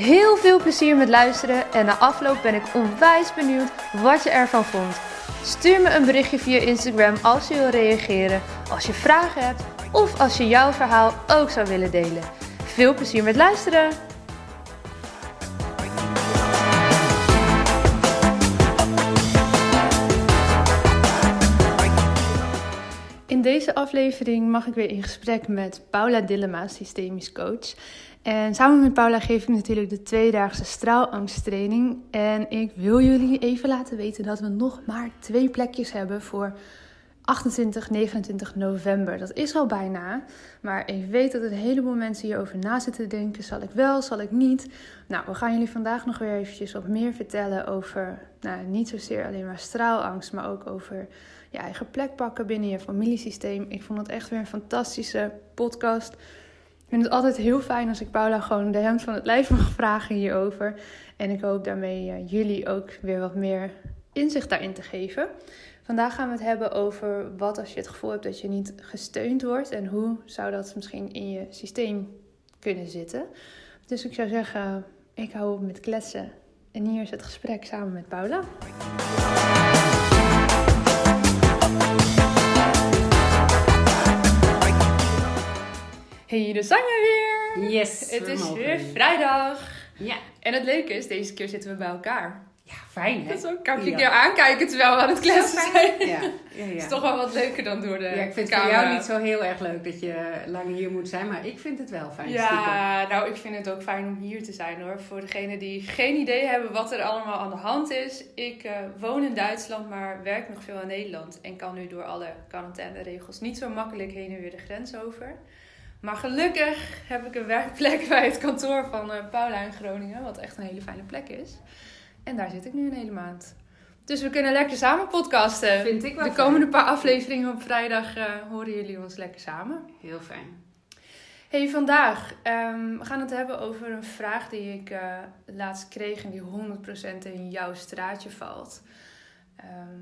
Heel veel plezier met luisteren en na afloop ben ik onwijs benieuwd wat je ervan vond. Stuur me een berichtje via Instagram als je wil reageren, als je vragen hebt of als je jouw verhaal ook zou willen delen. Veel plezier met luisteren! In deze aflevering mag ik weer in gesprek met Paula Dillema, systemisch coach. En samen met Paula geef ik natuurlijk de tweedaagse straalangsttraining. En ik wil jullie even laten weten dat we nog maar twee plekjes hebben voor 28, 29 november. Dat is al bijna. Maar ik weet dat een heleboel mensen hierover na zitten denken. Zal ik wel, zal ik niet? Nou, we gaan jullie vandaag nog weer eventjes wat meer vertellen over... Nou, niet zozeer alleen maar straalangst, maar ook over je eigen plek pakken binnen je familiesysteem. Ik vond het echt weer een fantastische podcast. Vind het altijd heel fijn als ik Paula gewoon de hemd van het lijf mag vragen hierover. En ik hoop daarmee jullie ook weer wat meer inzicht daarin te geven. Vandaag gaan we het hebben over wat als je het gevoel hebt dat je niet gesteund wordt en hoe zou dat misschien in je systeem kunnen zitten. Dus ik zou zeggen, ik hou op met kletsen. En hier is het gesprek samen met Paula. Hey, de zijn we weer! Yes! Het is weer vrijdag. Ja. En het leuke is, deze keer zitten we bij elkaar. Ja, fijn hè? Dat kan ik keer aankijken terwijl we aan het kletsen zijn. Ja, ja, ja. Het is toch wel wat leuker dan door de ja, ik vind het voor jou niet zo heel erg leuk dat je lang hier moet zijn, maar ik vind het wel fijn. stiekem. Ja, nou, ik vind het ook fijn om hier te zijn hoor. Voor degenen die geen idee hebben wat er allemaal aan de hand is. Ik eh, woon in Duitsland, maar werk nog veel in Nederland. En kan nu door alle quarantaineregels niet zo makkelijk heen en weer de grens over. Maar gelukkig heb ik een werkplek bij het kantoor van eh, Paula in Groningen. Wat echt een hele fijne plek is. En daar zit ik nu een hele maand. Dus we kunnen lekker samen podcasten. Vind ik wel De fijn. komende paar afleveringen op vrijdag eh, horen jullie ons lekker samen. Heel fijn. Hey, vandaag ehm, we gaan het hebben over een vraag die ik eh, laatst kreeg en die 100% in jouw straatje valt. Ehm,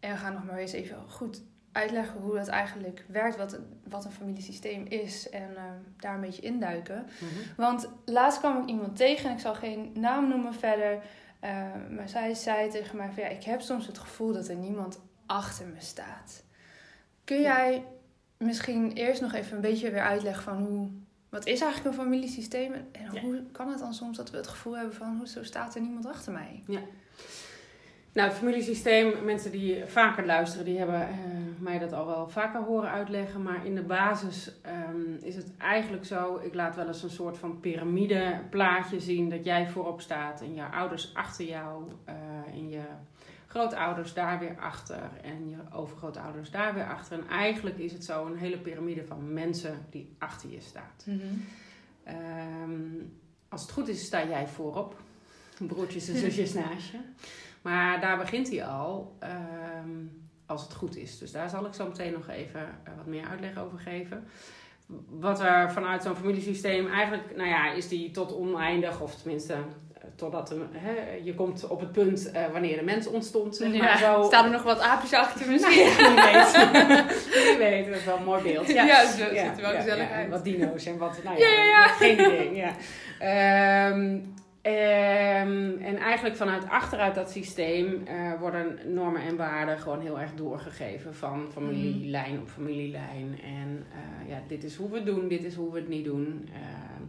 en we gaan nog maar eens even goed uitleggen hoe dat eigenlijk werkt, wat, wat een familiesysteem is en ehm, daar een beetje induiken. Mhm. Want laatst kwam ik iemand tegen en ik zal geen naam noemen verder. eh, maar zij zei tegen mij van ja, ik heb soms het gevoel dat er niemand achter me staat. Kun jij misschien eerst nog even een beetje weer uitleggen van hoe... Wat is eigenlijk een familiesysteem en en Ja. hoe kan het dan soms dat we het gevoel hebben van hoezo staat er niemand achter mij? Nou, het familiesysteem, mensen die vaker luisteren, die hebben eh, mij dat al wel vaker horen uitleggen. Maar in de basis ehm, is het eigenlijk zo, ik laat wel eens een soort van piramideplaatje zien dat jij voorop staat en je ouders achter jou eh, en je grootouders daar weer achter en je overgrootouders daar weer achter. En eigenlijk is het zo een hele piramide van mensen die achter je staat. Ehm, als het goed is, sta jij voorop. Broertjes en zusjes naast je. Maar daar begint hij al, ehm, als het goed is. Dus daar zal ik zo meteen nog even eh, wat meer uitleg over geven. Wat er vanuit zo'n familiesysteem eigenlijk, nou ja, is die tot oneindig, of tenminste, eh, totdat de, hè, je komt op het punt eh, wanneer de mens ontstond. Zeg maar, zo. Staan er nog wat aapjes achter Nou misschien? ja, wie weet. wie weet, dat is wel een mooi beeld. Ja, zo ziet er wel gezellig ja, uit. Wat dino's en wat, nou Ja, ja, ja, ja. geen idee. Ja. Ehm, ehm, en eigenlijk vanuit achteruit dat systeem eh, worden normen en waarden gewoon heel erg doorgegeven van familielijn op familielijn. En eh, ja, dit is hoe we het doen, dit is hoe we het niet doen. Ehm,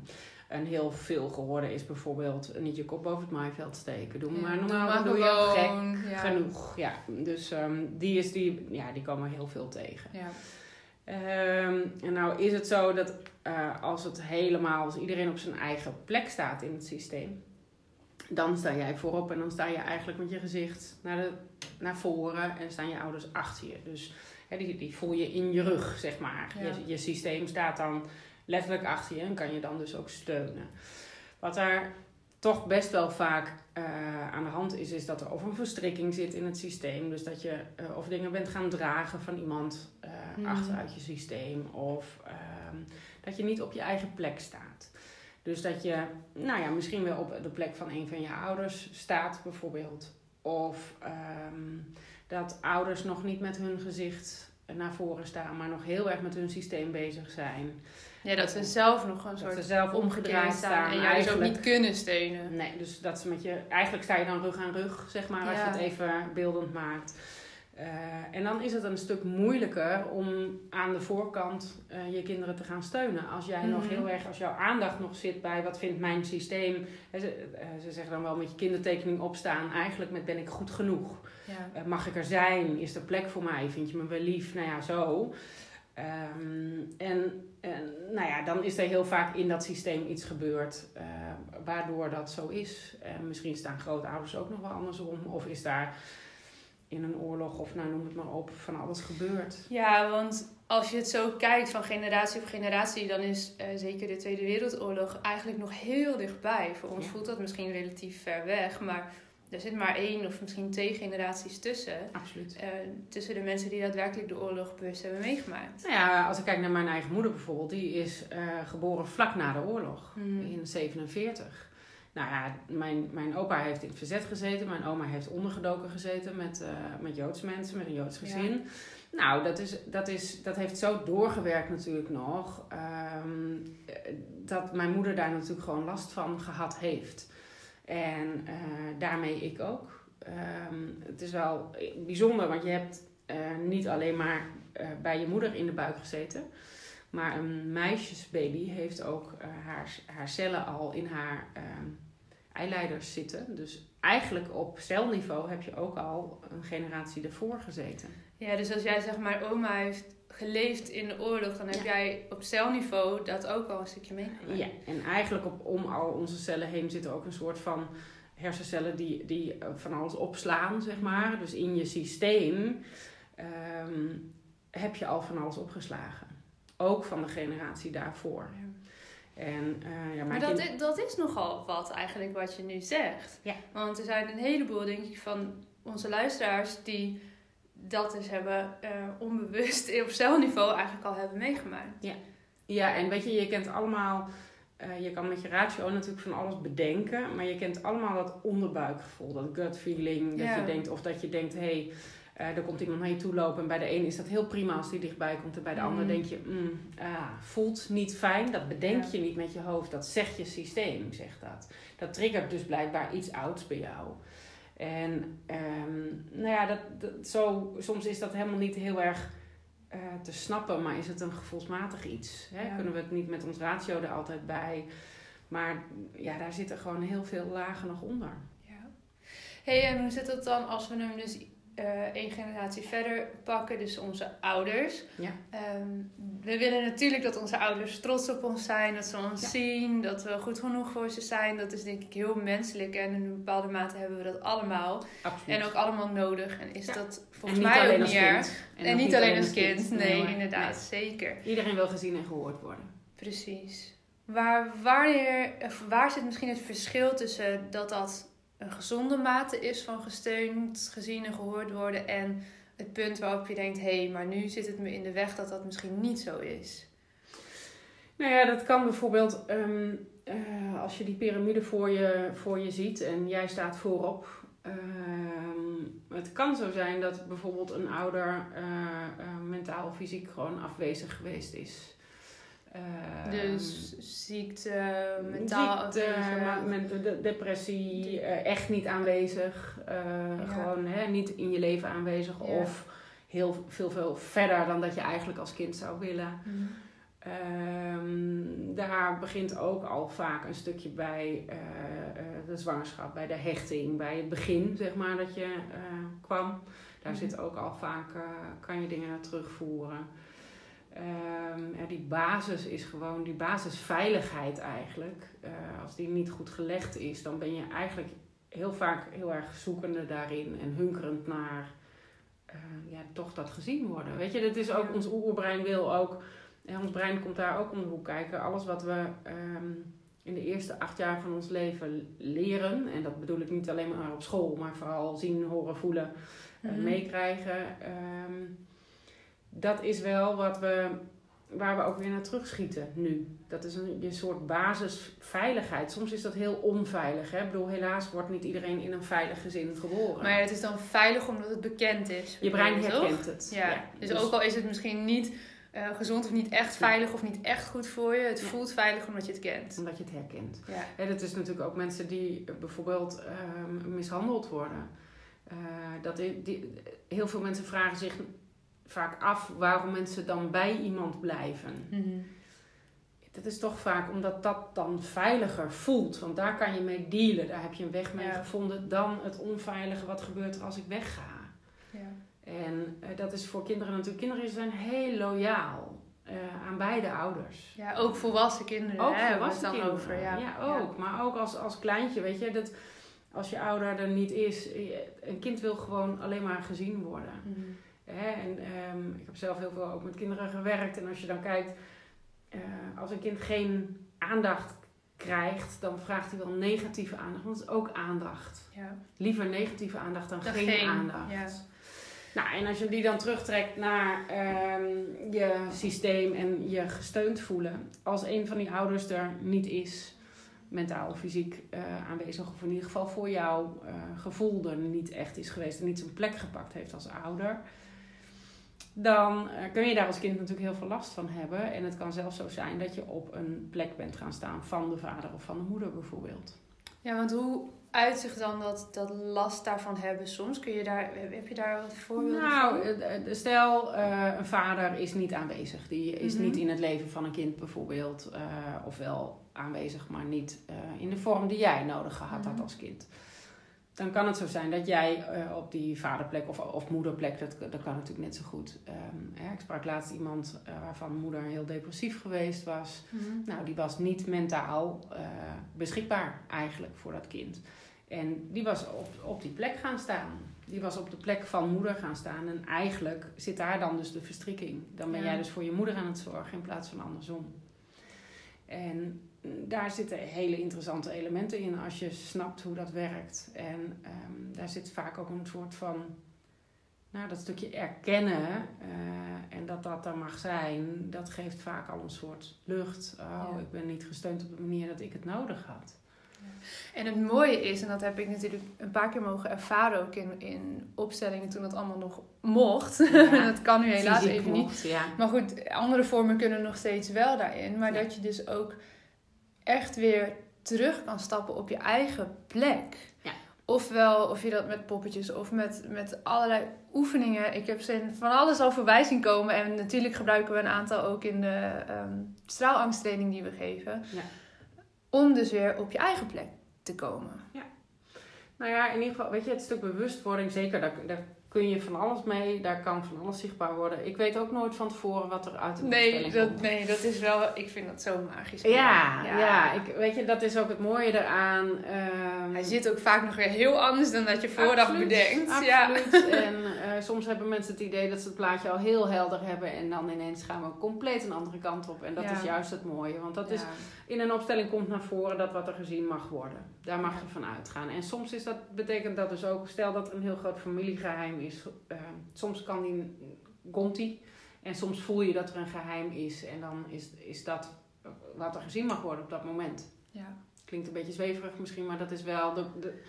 een heel veel gehoorde is bijvoorbeeld niet je kop boven het maaiveld steken. Doe maar normaal, doe je gek ja. genoeg. Ja, dus ehm, die, is die, ja, die komen heel veel tegen. Ja. En nou is het zo dat eh, als het helemaal, als iedereen op zijn eigen plek staat in het systeem, dan sta jij voorop en dan sta je eigenlijk met je gezicht naar, de, naar voren en staan je ouders achter je. Dus hè, die, die voel je in je rug, zeg maar. Ja. Je, je systeem staat dan letterlijk achter je en kan je dan dus ook steunen. Wat daar toch best wel vaak eh, aan de hand is, is dat er of een verstrikking zit in het systeem. Dus dat je uh, of dingen bent gaan dragen van iemand uh, mm. achteruit je systeem. Of ehm, dat je niet op je eigen plek staat. Dus dat je, nou ja, misschien wel op de plek van een van je ouders staat, bijvoorbeeld. Of um, dat ouders nog niet met hun gezicht naar voren staan, maar nog heel erg met hun systeem bezig zijn. Ja, dat ze zelf nog een soort ze zelf omgedraaid staan. En jij dus ook niet kunnen steunen. Nee, dus dat ze met je... Eigenlijk sta je dan rug aan rug, zeg maar, als je het even beeldend maakt. Uh, en dan is het een stuk moeilijker om aan de voorkant uh, je kinderen te gaan steunen. Als jij nog Mhm. heel erg, als jouw aandacht nog zit bij wat vindt mijn systeem. Ze, eh, ze zeggen dan wel met je kindertekening opstaan. Eigenlijk met ben ik goed genoeg. Ja. Eh, mag ik er zijn? Is er plek voor mij? Vind je me wel lief? Nou ja, zo. Ehm, en, en nou ja, dan is er heel vaak in dat systeem iets gebeurd eh, waardoor dat zo is. En misschien staan grootouders ook nog wel andersom. Of is daar in een oorlog of nou noem het maar op van alles gebeurd. Ja, want als je het zo kijkt van generatie op generatie, dan is eh, zeker de Tweede Wereldoorlog eigenlijk nog heel dichtbij. Voor ons Ja. voelt dat misschien relatief ver weg, maar er zit maar één of misschien twee generaties tussen. Absoluut. eh, tussen de mensen die daadwerkelijk de oorlog bewust hebben meegemaakt. Nou ja, als ik kijk naar mijn eigen moeder bijvoorbeeld, die is eh, geboren vlak na de oorlog. Hmm. in 47. Nou ja, mijn, mijn opa heeft in het verzet gezeten. Mijn oma heeft ondergedoken gezeten met, eh, met Joods mensen, met een Joods gezin. Nou, dat, is, dat, is, dat heeft zo doorgewerkt natuurlijk nog. ehm, eh, dat mijn moeder daar natuurlijk gewoon last van gehad heeft. En eh, daarmee ik ook. Ehm, het is wel bijzonder, want je hebt eh, niet alleen maar bij je moeder in de buik gezeten. Maar een meisjesbaby heeft ook eh, haar, haar cellen al in haar ehm, eileiders zitten. Dus eigenlijk op celniveau heb je ook al een generatie ervoor gezeten. Ja, dus als jij zeg maar oma heeft geleefd in de oorlog, dan heb Ja. jij op celniveau dat ook al een stukje meegemaakt. Ja, en eigenlijk op, om al onze cellen heen zitten ook een soort van hersencellen die, die eh, van alles opslaan, zeg maar. Dus in je systeem ehm, heb je al van alles opgeslagen. Ook van de generatie daarvoor. Ja. En, eh, ja, Maar dat kind- is, dat is nogal wat eigenlijk wat je nu zegt. Ja. Want er zijn een heleboel, denk ik, van onze luisteraars die dat dus hebben eh, onbewust op celniveau eigenlijk al hebben meegemaakt. Ja, en weet je, je kent allemaal, eh, je kan met je ratio natuurlijk van alles bedenken, maar je kent allemaal dat onderbuikgevoel, dat gut feeling, dat Ja. je denkt, of dat je denkt, hé, hey, eh, er komt iemand naar je toe lopen en bij de een is dat heel prima als die dichtbij komt en bij de ander Mhm. denk je, mm, ah, voelt niet fijn, dat bedenk Ja. je niet met je hoofd, dat zegt je systeem, zegt dat. Dat triggert dus blijkbaar iets ouds bij jou. En ehm, nou ja, dat, dat, zo, soms is dat helemaal niet heel erg eh, te snappen, maar is het een gevoelsmatig iets? Hè? Ja. Kunnen we het niet met ons ratio er altijd bij? Maar ja, daar zitten gewoon heel veel lagen nog onder. Ja. hey, en hoe zit het dan als we hem dus eh één generatie verder pakken, dus onze ouders? Ja. Ehm, we willen natuurlijk dat onze ouders trots op ons zijn, dat ze ons Ja. zien, dat we goed genoeg voor ze zijn. Dat is denk ik heel menselijk en in een bepaalde mate hebben we dat allemaal. Absoluut. En ook allemaal nodig. En is Ja. dat En volgens mij ook kind. En, ook niet alleen als kind. Nee, inderdaad, zeker. Iedereen wil gezien en gehoord worden. Precies. Waar, wanneer, waar zit misschien het verschil tussen dat dat een gezonde mate is van gesteund, gezien en gehoord worden en het punt waarop je denkt, hé, hey, maar nu zit het me in de weg dat dat misschien niet zo is. Nou ja, dat kan bijvoorbeeld ehm, eh, als je die piramide voor je, voor je ziet en jij staat voorop. ehm, het kan zo zijn dat bijvoorbeeld een ouder eh, eh, mentaal of fysiek gewoon afwezig geweest is. Ehm, Dus ziekte, mentaal ziekte, met de- de- depressie, eh, echt niet aanwezig. eh, Gewoon hè, niet in je leven aanwezig. Ja. Of heel veel, veel verder dan dat je eigenlijk als kind zou willen. Mhm. Ehm, daar begint ook al vaak een stukje bij eh, eh, de zwangerschap, bij de hechting, bij het begin, zeg maar, dat je eh, kwam. Daar Mhm. zit ook al vaak, eh, kan je dingen naar terugvoeren. Ehm, en die basis is gewoon, die basisveiligheid eigenlijk. Eh, als die niet goed gelegd is, dan ben je eigenlijk heel vaak heel erg zoekende daarin en hunkerend naar eh, ja, toch dat gezien worden. Weet je, dat is ook, Ja. ons oerbrein wil ook, en ons brein komt daar ook om de hoek kijken. Alles wat we ehm, in de eerste acht jaar van ons leven leren, en dat bedoel ik niet alleen maar op school, maar vooral zien, horen, voelen, Mhm. meekrijgen, ehm, dat is wel wat we, waar we ook weer naar terugschieten nu. Dat is een, je soort basisveiligheid. Soms is dat heel onveilig. Hè? Ik bedoel, helaas wordt niet iedereen in een veilig gezin geboren. Maar het is dan veilig omdat het bekend is. je brein herkent het. Ja. Dus, ook al is het misschien niet eh, gezond of niet echt veilig of niet echt goed voor je, het Ja. voelt veilig omdat je het kent. Omdat je het herkent. Ja. Hè, dat is natuurlijk ook mensen die eh, bijvoorbeeld ehm, mishandeld worden. Eh, dat die, heel veel mensen vragen zich vaak af waarom mensen dan bij iemand blijven. Mhm. Dat is toch vaak omdat dat dan veiliger voelt. Want daar kan je mee dealen. Daar heb je een weg mee Ja. gevonden. Dan het onveilige wat gebeurt er als ik wegga. Ja. En eh, dat is voor kinderen natuurlijk. Kinderen zijn heel loyaal eh, aan beide ouders. ja, ook volwassen kinderen Ook hè, volwassen dan kinderen. over. Ja, ook. Maar ook als, als kleintje, weet je. Dat als je ouder er niet is. je- Een kind wil gewoon alleen maar gezien worden. Mhm. Hè? En ehm, ik heb zelf heel veel ook met kinderen gewerkt. En als je dan kijkt, eh, als een kind geen aandacht krijgt, dan vraagt hij wel negatieve aandacht. Want dat is ook aandacht. Ja. Liever negatieve aandacht dan, Dan geen, geen, aandacht. ja. Nou, en als je die dan terugtrekt naar ehm, je systeem en je gesteund voelen. Als een van die ouders er niet is, mentaal of fysiek eh, aanwezig, of in ieder geval voor jouw eh, gevoel er niet echt is geweest en niet zijn plek gepakt heeft als ouder. Dan eh, kun je daar als kind natuurlijk heel veel last van hebben. En het kan zelfs zo zijn dat je op een plek bent gaan staan van de vader of van de moeder bijvoorbeeld. ja, want hoe uitzicht dan dat, dat last daarvan hebben soms? Kun je daar, heb je daar wat voorbeelden Nou, van? eh, stel eh, een vader is niet aanwezig. Die is Mhm. niet in het leven van een kind bijvoorbeeld. eh, of wel aanwezig, maar niet in de vorm die jij nodig gehad had Mhm. als kind. Dan kan het zo zijn dat jij eh, op die vaderplek of, of moederplek, dat, dat kan natuurlijk net zo goed. Ehm, hè, ik sprak laatst iemand eh, waarvan moeder heel depressief geweest was. Mhm. Nou, die was niet mentaal eh, beschikbaar eigenlijk voor dat kind. En die was op, op die plek gaan staan. Die was op de plek van moeder gaan staan. En eigenlijk zit daar dan dus de verstrikking. Dan ben Ja. jij dus voor je moeder aan het zorgen in plaats van andersom. En daar zitten hele interessante elementen in als je snapt hoe dat werkt. En ehm, daar zit vaak ook een soort van, nou dat stukje erkennen eh, en dat dat er mag zijn, dat geeft vaak al een soort lucht. Oh, Ja. ik ben niet gesteund op de manier dat ik het nodig had. En het mooie is, en dat heb ik natuurlijk een paar keer mogen ervaren ook in, in opstellingen toen dat allemaal nog mocht. Ja. dat kan nu helaas even niet. Ja. Maar goed, andere vormen kunnen nog steeds wel daarin. Maar Ja. dat je dus ook echt weer terug kan stappen op je eigen plek. Ja. Ofwel, of je dat met poppetjes of met, met allerlei oefeningen. Ik heb ze van alles al voorbij zien komen. En natuurlijk gebruiken we een aantal ook in de ehm straalangsttraining die we geven. Ja. Om dus weer op je eigen plek te komen. Nou ja, in ieder geval, weet je, het stuk bewustwording, zeker, daar, daar kun je van alles mee. Daar kan van alles zichtbaar worden. Ik weet ook nooit van tevoren wat er uit de Nee dat, komt. nee, dat is wel... Ik vind dat zo magisch. Ja, ja. ik, weet je, dat is ook het mooie eraan. ehm, Hij zit ook vaak nog weer heel anders dan dat je vooraf Absoluut, bedenkt. Ja. Absoluut. En eh, soms hebben mensen het idee dat ze het plaatje al heel helder hebben. En dan ineens gaan we compleet een andere kant op. En dat Ja. is juist het mooie. Want dat Ja. is in een opstelling komt naar voren dat wat er gezien mag worden. Daar mag Ja. je van uitgaan. En soms is dat, betekent dat dus ook, stel dat een heel groot familiegeheim is. eh, soms kan die, komt die. En soms voel je dat er een geheim is. En dan is, is dat wat er gezien mag worden op dat moment. Ja. Klinkt een beetje zweverig misschien, maar dat is wel de, de,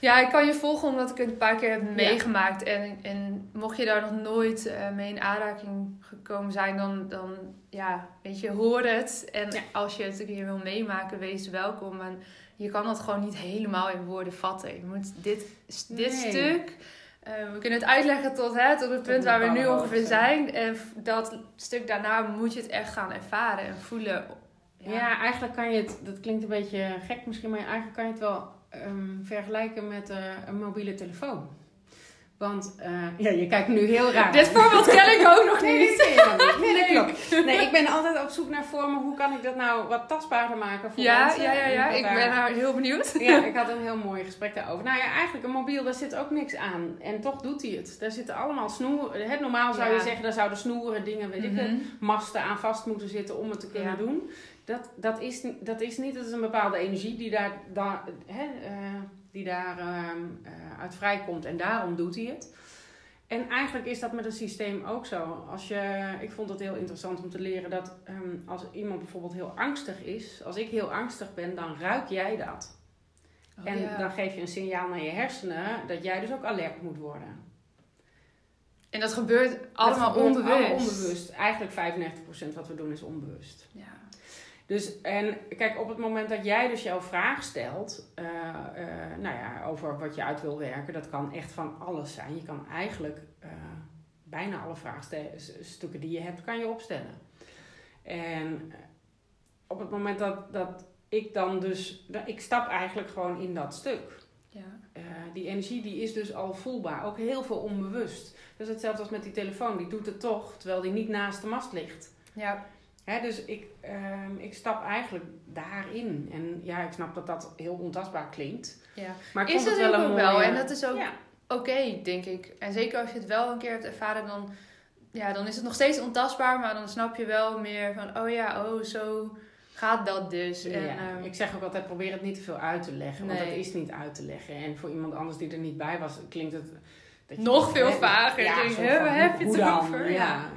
ja, ik kan je volgen omdat ik het een paar keer heb meegemaakt. En, en mocht je daar nog nooit eh, mee in aanraking gekomen zijn, dan, dan ja, weet je, hoor het. En Ja. als je het een keer wil meemaken, wees welkom. En je kan dat gewoon niet helemaal in woorden vatten. Je moet dit, dit Nee. stuk... eh, we kunnen het uitleggen tot, hè, tot het punt waar we nu ongeveer zijn. En dat stuk daarna moet je het echt gaan ervaren en voelen. Ja. eigenlijk kan je het, dat klinkt een beetje gek misschien, maar eigenlijk kan je het wel ehm, vergelijken met eh, een mobiele telefoon. Want eh, ja, je kijkt nu heel raar. Dit voorbeeld ken ik ook nog Nee, niet. Nee, dat klopt. Nee, ik ben altijd op zoek naar vormen. Hoe kan ik dat nou wat tastbaarder maken voor Ja, mensen? ja, ja, ja. Ik daar- ben daar heel benieuwd. Ja, ik had een heel mooi gesprek daarover. Nou ja, eigenlijk een mobiel, daar zit ook niks aan. En toch doet hij het. Daar zitten allemaal snoeren. Het normaal zou Ja. je zeggen, daar zouden snoeren, dingen, weet ik het, Mhm. masten aan vast moeten zitten om het te kunnen Ja. doen. Dat, dat, is, dat is niet, dat is een bepaalde energie die daar, daar, hè, uh, die daar uh, uit vrijkomt en daarom doet hij het. En eigenlijk is dat met een systeem ook zo. Als je, ik vond het heel interessant om te leren dat um, als iemand bijvoorbeeld heel angstig is, als ik heel angstig ben, dan ruik jij dat. Oh, en dan geef je een signaal naar je hersenen dat jij dus ook alert moet worden. En dat gebeurt allemaal onbewust. onbewust. Eigenlijk 95% wat we doen is onbewust. Ja. Dus, en kijk, op het moment dat jij dus jouw vraag stelt, uh, uh, nou ja, over wat je uit wil werken, dat kan echt van alles zijn. Je kan eigenlijk uh, bijna alle vraagstukken die je hebt, kan je opstellen. En op het moment dat, dat ik dan dus, ik stap eigenlijk gewoon in dat stuk. Ja. die energie die is dus al voelbaar, ook heel veel onbewust. Dus hetzelfde als met die telefoon, die doet het toch, terwijl die niet naast de mast ligt. Ja. Hè, dus ik, uh, ik stap eigenlijk daarin. En ja, ik snap dat dat heel ontastbaar klinkt. Ja. Maar is het wel een mooie... wel. En dat is ook oké, denk ik. En zeker als je het wel een keer hebt ervaren, dan, ja, dan is het nog steeds ontastbaar. Maar dan snap je wel meer van, oh ja, oh zo gaat dat dus. En, ja. Ehm, ik zeg ook altijd, probeer het niet te veel uit te leggen. Want het is niet uit te leggen. En voor iemand anders die er niet bij was, klinkt het... Dat nog veel vager. Ja, denk, heb je het over? ja.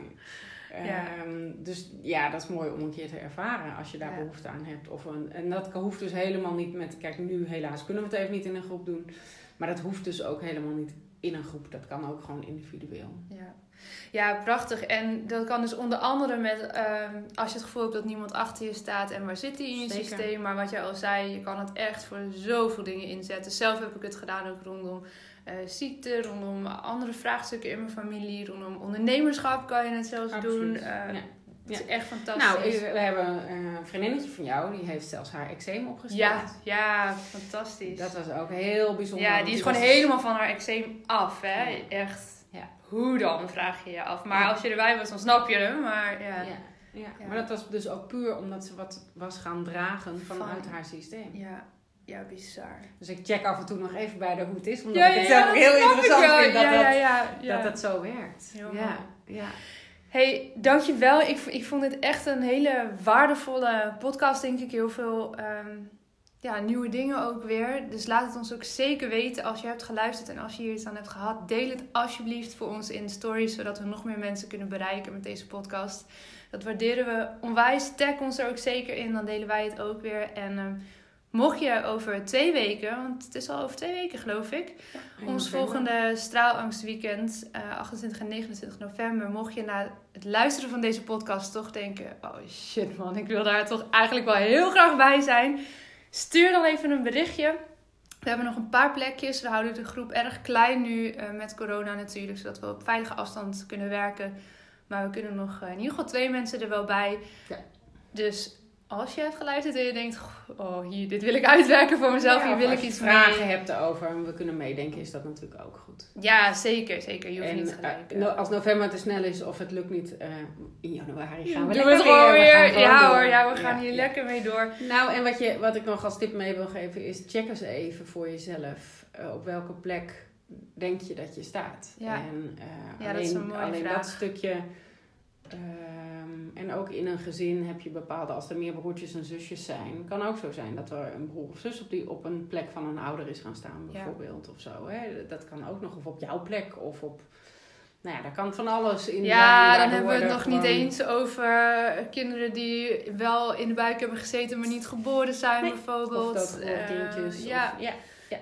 Ja. Ehm, dus ja, dat is mooi om een keer te ervaren als je daar behoefte aan hebt. Of een, en dat hoeft dus helemaal niet met, kijk nu helaas kunnen we het even niet in een groep doen. Maar dat hoeft dus ook helemaal niet in een groep. Dat kan ook gewoon individueel. Ja, ja prachtig. En dat kan dus onder andere met, ehm, als je het gevoel hebt dat niemand achter je staat en waar zit die in je systeem. Maar wat je al zei, je kan het echt voor zoveel dingen inzetten. Zelf heb ik het gedaan ook rondom uh, ziekte, rondom andere vraagstukken in mijn familie, rondom ondernemerschap kan je het zelfs doen. Uh, ja. Het is echt fantastisch. Nou, we hebben een vriendinnetje van jou, die heeft zelfs haar eczeem opgesteld. Ja, ja, fantastisch. Dat was ook heel bijzonder. Ja, die is gewoon helemaal van haar eczeem af, hè. Echt. Ja. Hoe dan, vraag je je af. Maar als je erbij was, dan snap je hem. Maar ja. Ja. maar dat was dus ook puur omdat ze wat was gaan dragen vanuit haar systeem. Ja, ja, bizar. Dus ik check af en toe nog even bij de hoe het is. Omdat ja, ik het zelf heel interessant vind dat, dat, dat, zo werkt. ja, ja. Hey, dankjewel. Ik, ik vond dit echt een hele waardevolle podcast, denk ik. Heel veel ehm, ja, nieuwe dingen ook weer. Dus laat het ons ook zeker weten als je hebt geluisterd en als je hier iets aan hebt gehad. Deel het alsjeblieft voor ons in de stories, zodat we nog meer mensen kunnen bereiken met deze podcast. Dat waarderen we onwijs. Tag ons er ook zeker in, dan delen wij het ook weer. En ehm, Mocht je over twee weken, want het is al over twee weken geloof ik, ons volgende straalangstweekend, uh, 28 en 29 november, mocht je na het luisteren van deze podcast toch denken, oh shit man, ik wil daar toch eigenlijk wel heel graag bij zijn, stuur dan even een berichtje. We hebben nog een paar plekjes. We houden de groep erg klein nu uh, met corona natuurlijk, zodat we op veilige afstand kunnen werken. Maar we kunnen nog uh, in ieder geval twee mensen er wel bij. Ja. Dus als je hebt geluisterd en je denkt, oh, hier, dit wil ik uitwerken voor mezelf, hier wil ik iets vragen mee. hebt erover en we kunnen meedenken, is dat natuurlijk ook goed. Ja, zeker, zeker. Je hoeft niet gelijk. Uh, als november te snel is of het lukt niet, uh, in januari gaan we Doe het gewoon weer. ja hoor, ja, we gaan hier lekker mee door. Nou, en wat, je, wat ik nog als tip mee wil geven is, check eens even voor jezelf uh, op welke plek denk je dat je staat. Ja, en, ja alleen, dat is een mooie alleen vraag. dat stukje Ehm, en ook in een gezin heb je bepaalde, als er meer broertjes en zusjes zijn, kan ook zo zijn dat er een broer of zus op, die, op een plek van een ouder is gaan staan, bijvoorbeeld. Of zo. Hè? Dat kan ook nog, of op jouw plek, of op. Nou ja, daar kan van alles in Ja, dan hebben we het nog niet eens over kinderen die wel in de buik hebben gezeten, maar niet geboren zijn, bijvoorbeeld. Of dat uh, kindjes. Ja, of, ja.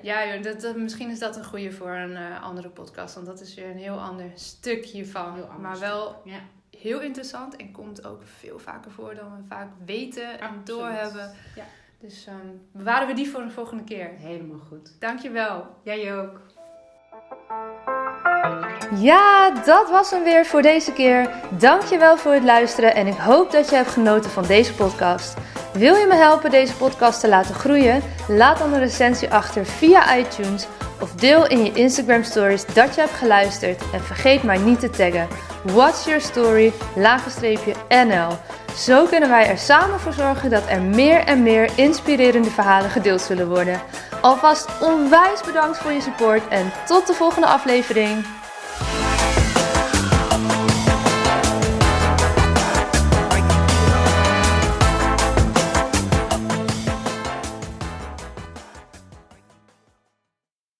Ja, ja dat, dat, misschien is dat een goede voor een uh, andere podcast. Want dat is weer een heel ander stukje van. Maar wel ja heel interessant en komt ook veel vaker voor dan we vaak weten en doorhebben. Ja. Dus um, bewaren we die voor de volgende keer. Helemaal goed. Dankjewel. Jij ook. Ja, dat was hem weer voor deze keer. Dankjewel voor het luisteren en ik hoop dat je hebt genoten van deze podcast. Wil je me helpen deze podcast te laten groeien? Laat dan een recensie achter via iTunes of deel in je Instagram stories dat je hebt geluisterd en vergeet maar niet te taggen. What's Your Story, NL. Zo kunnen wij er samen voor zorgen dat er meer en meer inspirerende verhalen gedeeld zullen worden. Alvast onwijs bedankt voor je support en tot de volgende aflevering.